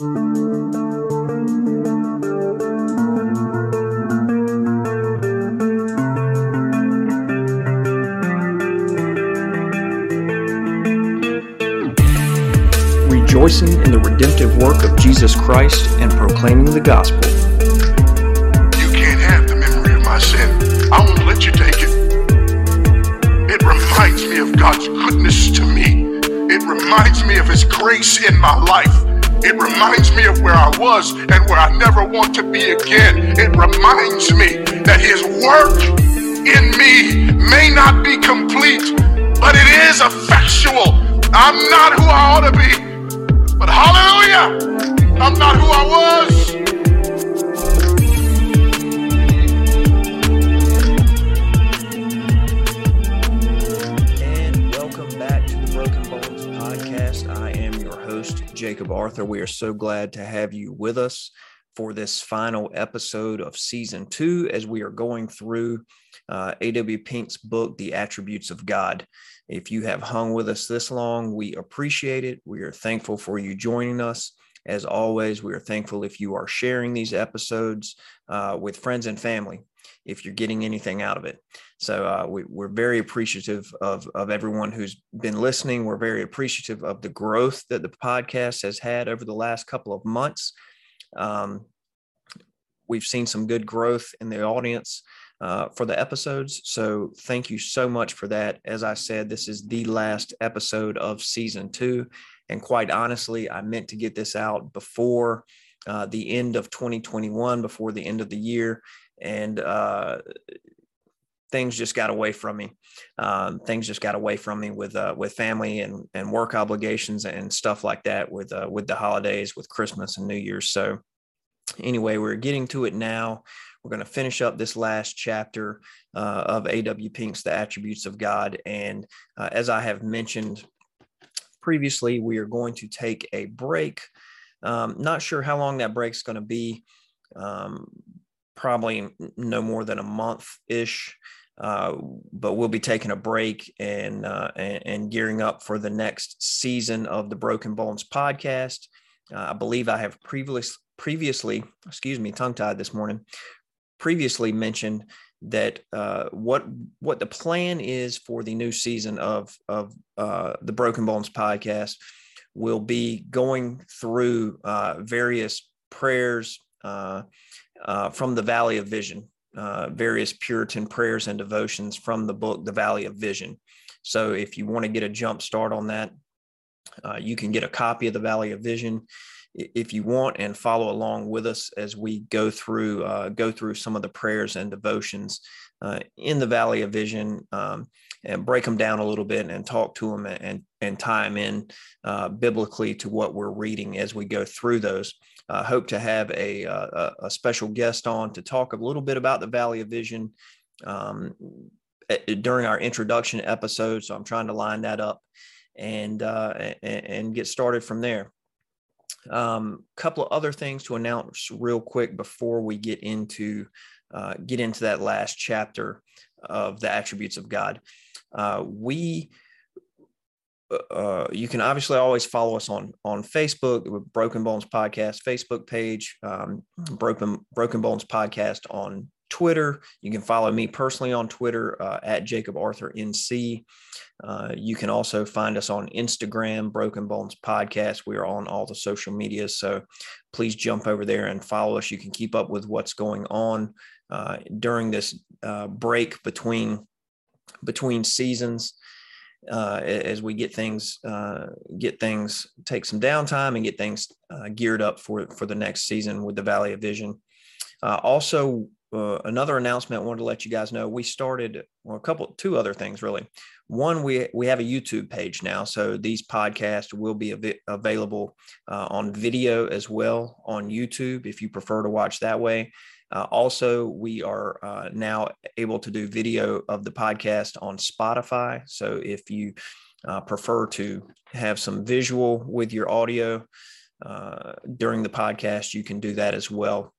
Rejoicing in the redemptive work of Jesus Christ and proclaiming the gospel. You can't have the memory of my sin. I won't let you take it. It reminds me of God's goodness to me. It reminds me of His grace in my life. It reminds me of where I was and where I never want to be again. It reminds me that His work in me may not be complete, but it is effectual. I'm not who I ought to be, but hallelujah, I'm not who I was. Jacob Arthur. We are so glad to have you with us for this final episode of season two as we are going through uh, A.W. Pink's book, The Attributes of God. If you have hung with us this long, we appreciate it. We are thankful for you joining us. As always, we are thankful if you are sharing these episodes uh, with friends and family, if you're getting anything out of it. So uh, we, we're very appreciative of, of everyone who's been listening. We're very appreciative of the growth that the podcast has had over the last couple of months. Um, we've seen some good growth in the audience uh, for the episodes. So thank you so much for that. As I said, this is the last episode of season two. And quite honestly, I meant to get this out before uh, the end of 2021, before the end of the year. And uh, things just got away from me. Um, things just got away from me with uh, with family and and work obligations and stuff like that with uh, with the holidays, with Christmas and New Year's. So anyway, we're getting to it now. We're going to finish up this last chapter uh, of A.W. Pink's The Attributes of God. And uh, as I have mentioned previously, we are going to take a break. Um, not sure how long that break is going to be. Um, probably no more than a month ish. Uh, but we'll be taking a break and, uh, and, and gearing up for the next season of the Broken Bones podcast. Uh, I believe I have previously previously, excuse me, tongue tied this morning. Previously mentioned that uh, what what the plan is for the new season of of uh, the Broken Bones podcast will be going through uh, various prayers uh, uh, from the Valley of Vision, uh, various Puritan prayers and devotions from the book The Valley of Vision. So if you want to get a jump start on that, you can get a copy of the Valley of Vision if you want and follow along with us as we go through uh, go through some of the prayers and devotions uh, in the Valley of Vision um, and break them down a little bit and talk to them and and tie them in uh, biblically to what we're reading as we go through those. I hope to have a, a, a special guest on to talk a little bit about the Valley of Vision um, during our introduction episode. So I'm trying to line that up and uh, and, and get started from there. A um, couple of other things to announce real quick before we get into uh, get into that last chapter of the attributes of God. Uh, we uh, you can obviously always follow us on on Facebook, Broken Bones Podcast Facebook page, um, Broken Broken Bones Podcast on Twitter. You can follow me personally on Twitter uh, at Jacob Arthur NC. Uh, you can also find us on Instagram, Broken Bones Podcast. We are on all the social media, So please jump over there and follow us. You can keep up with what's going on uh, during this uh, break between between seasons. Uh, as we get things, uh, get things, take some downtime and get things geared up for for the next season with the Valley of Vision. also, uh, another announcement I wanted to let you guys know. We started well, a couple, two other things really. One, we we have a YouTube page now, so these podcasts will be av- available uh, on video as well on YouTube if you prefer to watch that way. Uh, also, we are uh, now able to do video of the podcast on Spotify. So if you uh, prefer to have some visual with your audio during the podcast, you can do that as well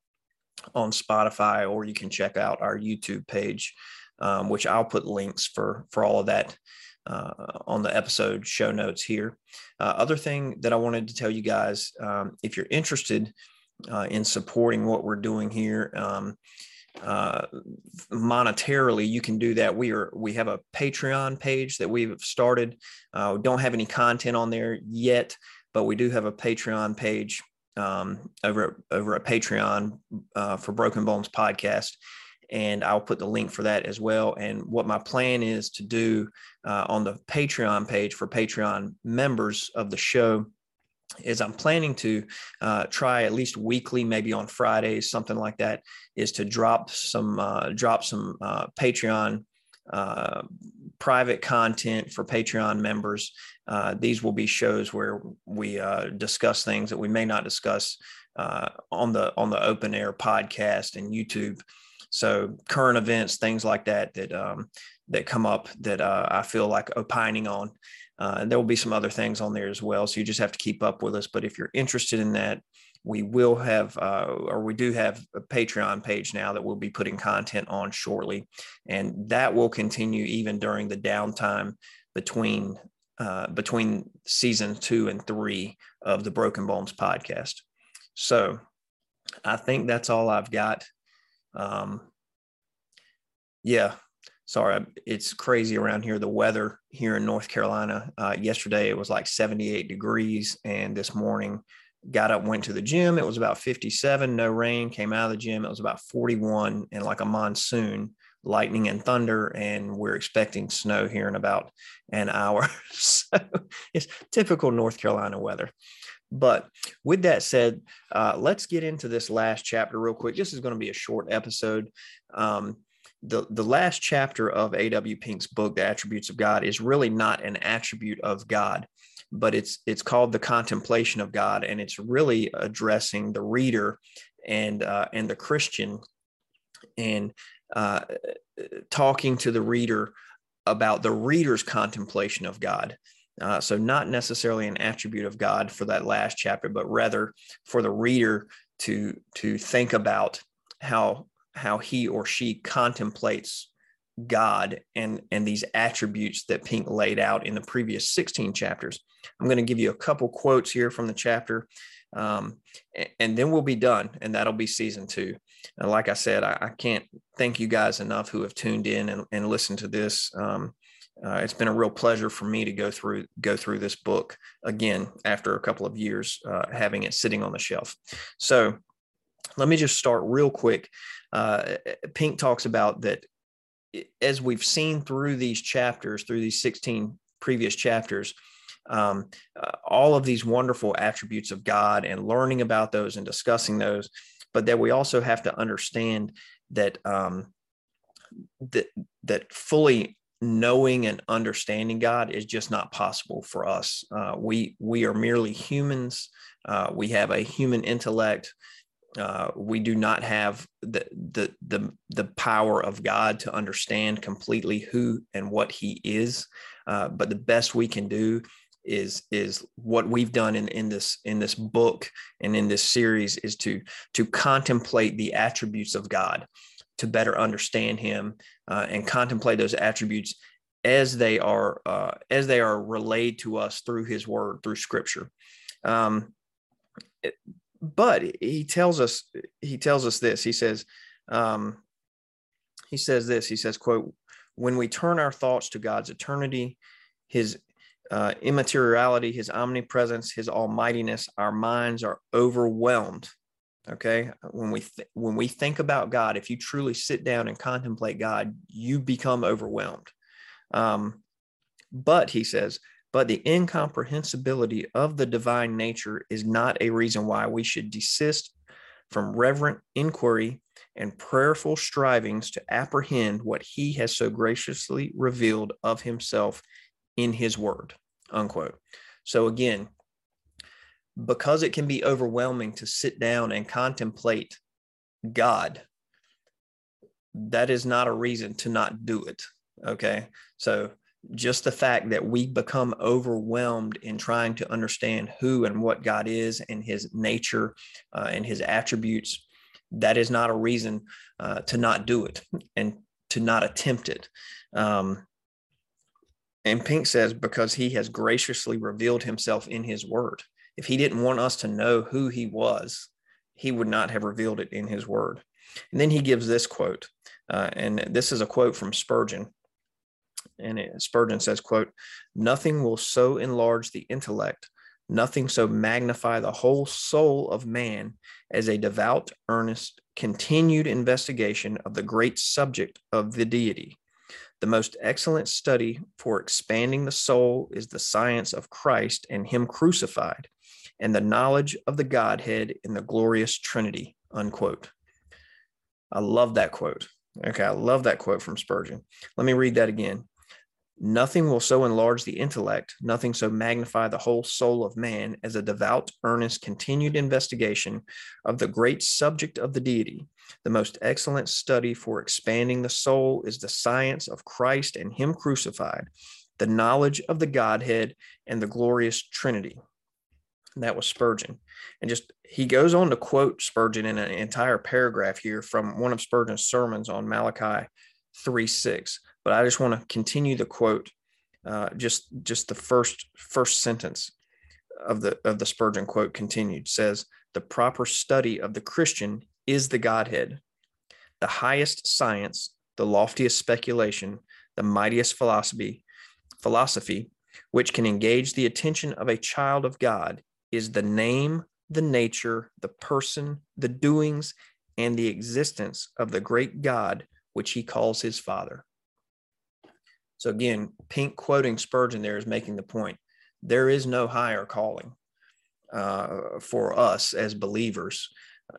on Spotify, or you can check out our YouTube page, um, which I'll put links for for all of that uh, on the episode show notes here. Uh, other thing that I wanted to tell you guys, um, if you're interested uh, in supporting what we're doing here, um, uh, monetarily, you can do that. We are we have a Patreon page that we've started. Uh, don't have any content on there yet, but we do have a Patreon page um, over over a Patreon uh, for Broken Bones podcast, and I'll put the link for that as well. And what my plan is to do uh, on the Patreon page for Patreon members of the show is I'm planning to uh, try at least weekly, maybe on Fridays, something like that, is to drop some uh, drop some uh, Patreon uh, private content for Patreon members. Uh, these will be shows where we uh, discuss things that we may not discuss on the on the open air podcast and YouTube. So current events, things like that that um, that come up that I feel like opining on. Uh, and there will be some other things on there as well. So you just have to keep up with us. But if you're interested in that, we will have, uh, or we do have a Patreon page now that we'll be putting content on shortly. And that will continue even during the downtime between uh, between season two and three of the Broken Bones podcast. So I think that's all I've got. Um, yeah, sorry, it's crazy around here. The weather here in North Carolina, uh, yesterday it was like 78 degrees, and this morning got up, went to the gym. It was about 57, no rain. Came out of the gym, it was about 41, and like a monsoon, lightning and thunder, and we're expecting snow here in about an hour. so it's typical North Carolina weather. But with that said, uh, let's get into this last chapter real quick. This is going to be a short episode. Um, the, the last chapter of A.W. Pink's book, The Attributes of God, is really not an attribute of God, but it's it's called the contemplation of God, and it's really addressing the reader and uh, and the Christian, and uh, talking to the reader about the reader's contemplation of God. Uh, so not necessarily an attribute of God for that last chapter, but rather for the reader to to think about how how he or she contemplates God and and these attributes that Pink laid out in the previous 16 chapters. I'm going to give you a couple quotes here from the chapter, um, and then we'll be done, and that'll be season two. And like I said, I, I can't thank you guys enough who have tuned in and, and listened to this. Um, uh, it's been a real pleasure for me to go through go through this book again after a couple of years uh, having it sitting on the shelf. So let me just start real quick uh, Pink talks about that as we've seen through these chapters, through these 16 previous chapters, um, uh, all of these wonderful attributes of God and learning about those and discussing those, but that we also have to understand that um, that that fully knowing and understanding God is just not possible for us. Uh, we we are merely humans. Uh, we have a human intellect. Uh, we do not have the, the the the power of God to understand completely who and what He is. Uh, but the best we can do is is what we've done in, in this in this book and in this series is to to contemplate the attributes of God to better understand Him uh, and contemplate those attributes as they are uh, as they are relayed to us through His Word through Scripture. Um, it, but he tells us he tells us this. He says um, he says this. He says quote when we turn our thoughts to god's eternity his uh, immateriality his omnipresence his almightiness our minds are overwhelmed. Okay? When we th- when we think about god if you truly sit down and contemplate god you become overwhelmed. Um, but he says but the incomprehensibility of the divine nature is not a reason why we should desist from reverent inquiry and prayerful strivings to apprehend what he has so graciously revealed of himself in his word. Unquote. So again, because it can be overwhelming to sit down and contemplate God, that is not a reason to not do it. Okay. So just the fact that we become overwhelmed in trying to understand who and what God is and his nature uh, and his attributes, that is not a reason uh, to not do it and to not attempt it. Um, And Pink says, because he has graciously revealed himself in his word. If he didn't want us to know who he was, he would not have revealed it in his word. And then he gives this quote, uh, and this is a quote from Spurgeon. And it, Spurgeon says, quote, nothing will so enlarge the intellect, nothing so magnify the whole soul of man as a devout, earnest, continued investigation of the great subject of the deity. The most excellent study for expanding the soul is the science of Christ and Him crucified, and the knowledge of the Godhead in the glorious Trinity. Unquote. I love that quote. Okay, I love that quote from Spurgeon. Let me read that again. Nothing will so enlarge the intellect, nothing so magnify the whole soul of man as a devout, earnest, continued investigation of the great subject of the deity. The most excellent study for expanding the soul is the science of Christ and Him crucified, the knowledge of the Godhead and the glorious Trinity. And that was Spurgeon. And just he goes on to quote Spurgeon in an entire paragraph here from one of Spurgeon's sermons on Malachi 3 6. But I just want to continue the quote, uh, just just the first first sentence of the of the Spurgeon quote continued says the proper study of the Christian is the Godhead, the highest science, the loftiest speculation, the mightiest philosophy, philosophy, which can engage the attention of a child of God is the name, the nature, the person, the doings, and the existence of the great God which he calls his Father. So again, Pink quoting Spurgeon there is making the point there is no higher calling uh, for us as believers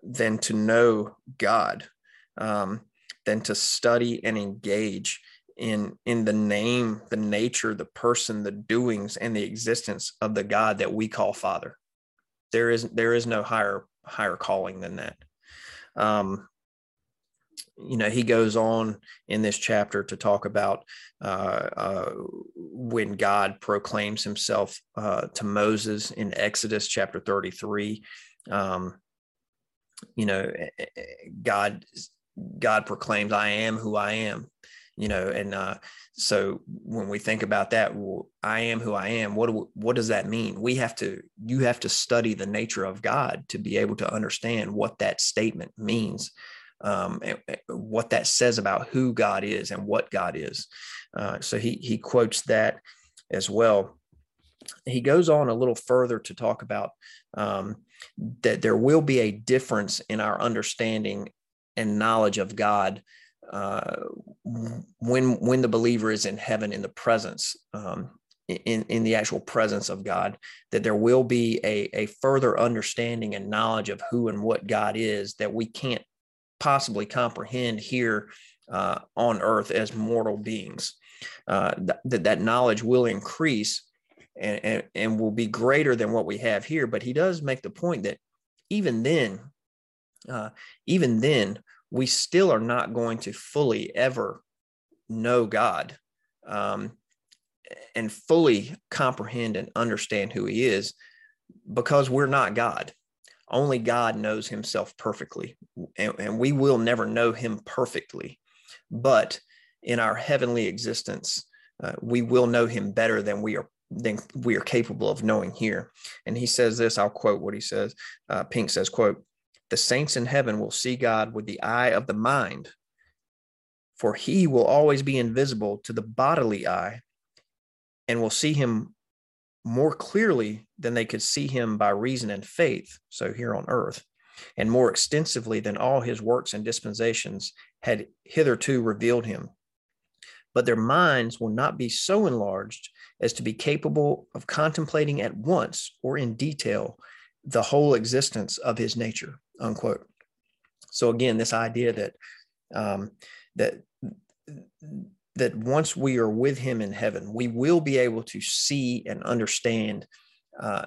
than to know God, um, than to study and engage in in the name, the nature, the person, the doings, and the existence of the God that we call Father there is there is no higher higher calling than that. Um, you know, he goes on in this chapter to talk about uh, uh, when God proclaims himself uh, to Moses in Exodus chapter 33. Um, you know, eh, eh, eh, God God proclaims, "I am who I am." You know, and uh, so when we think about that, well, I am who I am. What do, what does that mean? We have to you have to study the nature of God to be able to understand what that statement means, um, what that says about who God is and what God is. Uh, so he he quotes that as well. He goes on a little further to talk about um, that there will be a difference in our understanding and knowledge of God uh, when when the believer is in heaven in the presence um, in in the actual presence of God, that there will be a a further understanding and knowledge of who and what God is that we can't possibly comprehend here uh, on earth as mortal beings. Uh, that that knowledge will increase and, and and will be greater than what we have here. But he does make the point that even then, uh, even then, we still are not going to fully ever know God um, and fully comprehend and understand who He is because we're not God. Only God knows Himself perfectly, and, and we will never know Him perfectly. But in our heavenly existence, uh, we will know Him better than we are than we are capable of knowing here. And he says this. I'll quote what he says. Uh, Pink says, "quote the saints in heaven will see God with the eye of the mind, for he will always be invisible to the bodily eye and will see him more clearly than they could see him by reason and faith, so here on earth, and more extensively than all his works and dispensations had hitherto revealed him. But their minds will not be so enlarged as to be capable of contemplating at once or in detail the whole existence of his nature unquote. So again, this idea that um, that that once we are with him in heaven, we will be able to see and understand uh,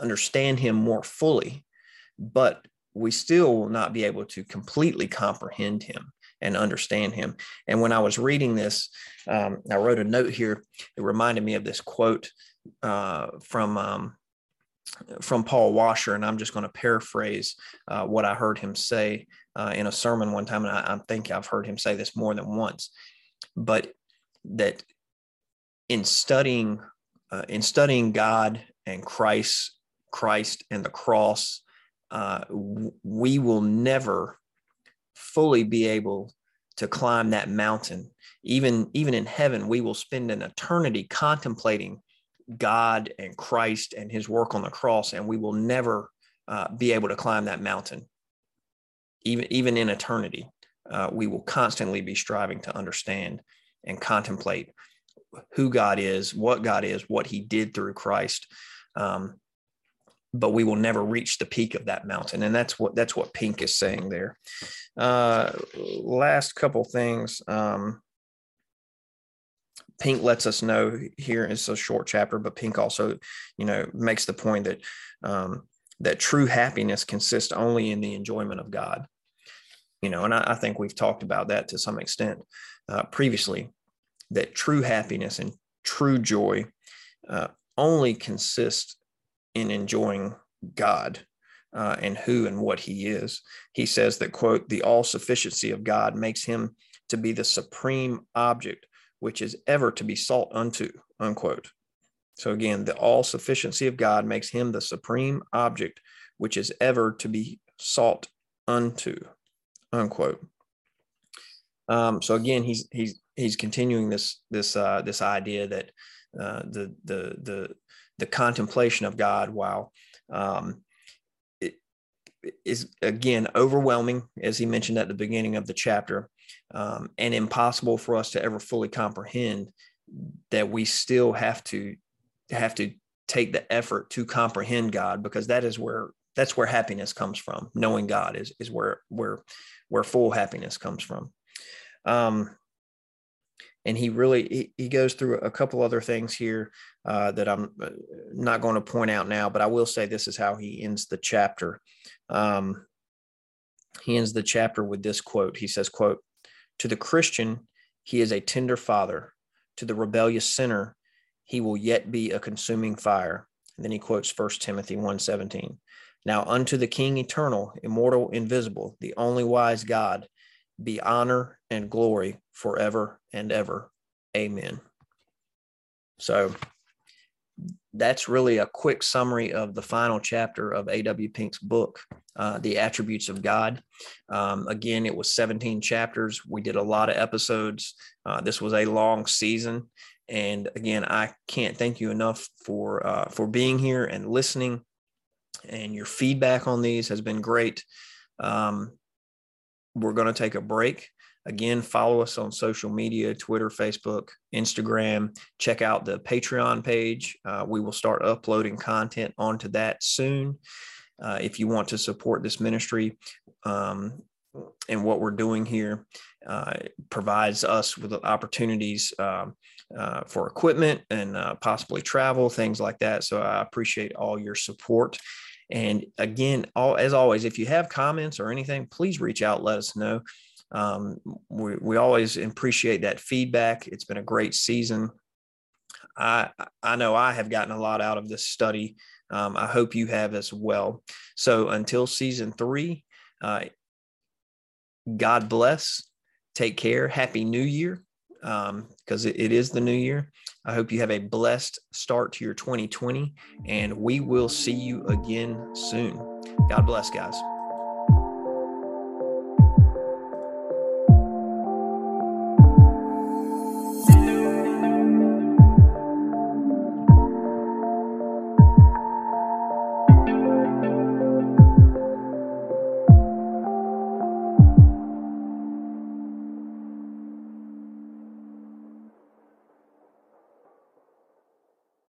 understand him more fully, but we still will not be able to completely comprehend him and understand him. And when I was reading this, um, I wrote a note here. It reminded me of this quote uh, from um, from Paul Washer, and I'm just going to paraphrase uh, what I heard him say uh, in a sermon one time, and I, I think I've heard him say this more than once, but that in studying uh, in studying God and Christ, Christ and the cross, uh, we will never fully be able to climb that mountain. Even even in heaven, we will spend an eternity contemplating God and Christ and His work on the cross, and we will never uh, be able to climb that mountain. Even even in eternity, uh, we will constantly be striving to understand and contemplate who God is, what God is, what He did through Christ. Um, but we will never reach the peak of that mountain, and that's what that's what Pink is saying there. Uh, last couple things. Um, Pink lets us know here it's a short chapter, but Pink also, you know, makes the point that um, that true happiness consists only in the enjoyment of God. You know, and I, I think we've talked about that to some extent uh, previously that true happiness and true joy uh, only consist in enjoying God uh, and who and what he is. He says that, quote, the all sufficiency of God makes him to be the supreme object which is ever to be sought unto, unquote. So again, the all sufficiency of God makes him the supreme object which is ever to be sought unto, unquote. Um, so again, he's he's he's continuing this this uh, this idea that uh, the the the the contemplation of God, while um, it is again overwhelming, as he mentioned at the beginning of the chapter, um, and impossible for us to ever fully comprehend, that we still have to have to take the effort to comprehend God, because that is where that's where happiness comes from. Knowing God is is where where where full happiness comes from. Um, and he really he, he goes through a couple other things here uh, that I'm uh, not going to point out now, but I will say this is how he ends the chapter. Um, he ends the chapter with this quote. He says, "quote To the Christian, he is a tender father. To the rebellious sinner, he will yet be a consuming fire." And then he quotes First Timothy 1:17. Now unto the King eternal, immortal, invisible, the only wise God, be honor and glory forever and ever. Amen. So that's really a quick summary of the final chapter of A.W. Pink's book, uh, The Attributes of God. Um, again, it was 17 chapters. We did a lot of episodes. Uh, this was a long season. And again, I can't thank you enough for uh, for being here and listening. And your feedback on these has been great. Um, we're going to take a break. Again, follow us on social media Twitter, Facebook, Instagram. Check out the Patreon page. Uh, we will start uploading content onto that soon. Uh, if you want to support this ministry um, and what we're doing here, uh, provides us with opportunities um, uh, for equipment and uh, possibly travel, things like that. So I appreciate all your support. And again, all as always, if you have comments or anything, please reach out, let us know. Um, we, we always appreciate that feedback. It's been a great season. I I know I have gotten a lot out of this study. Um, I hope you have as well. So until season three, uh, God bless. Take care. Happy New Year, because um, it, it is the new year. I hope you have a blessed start to your 2020, and we will see you again soon. God bless, guys.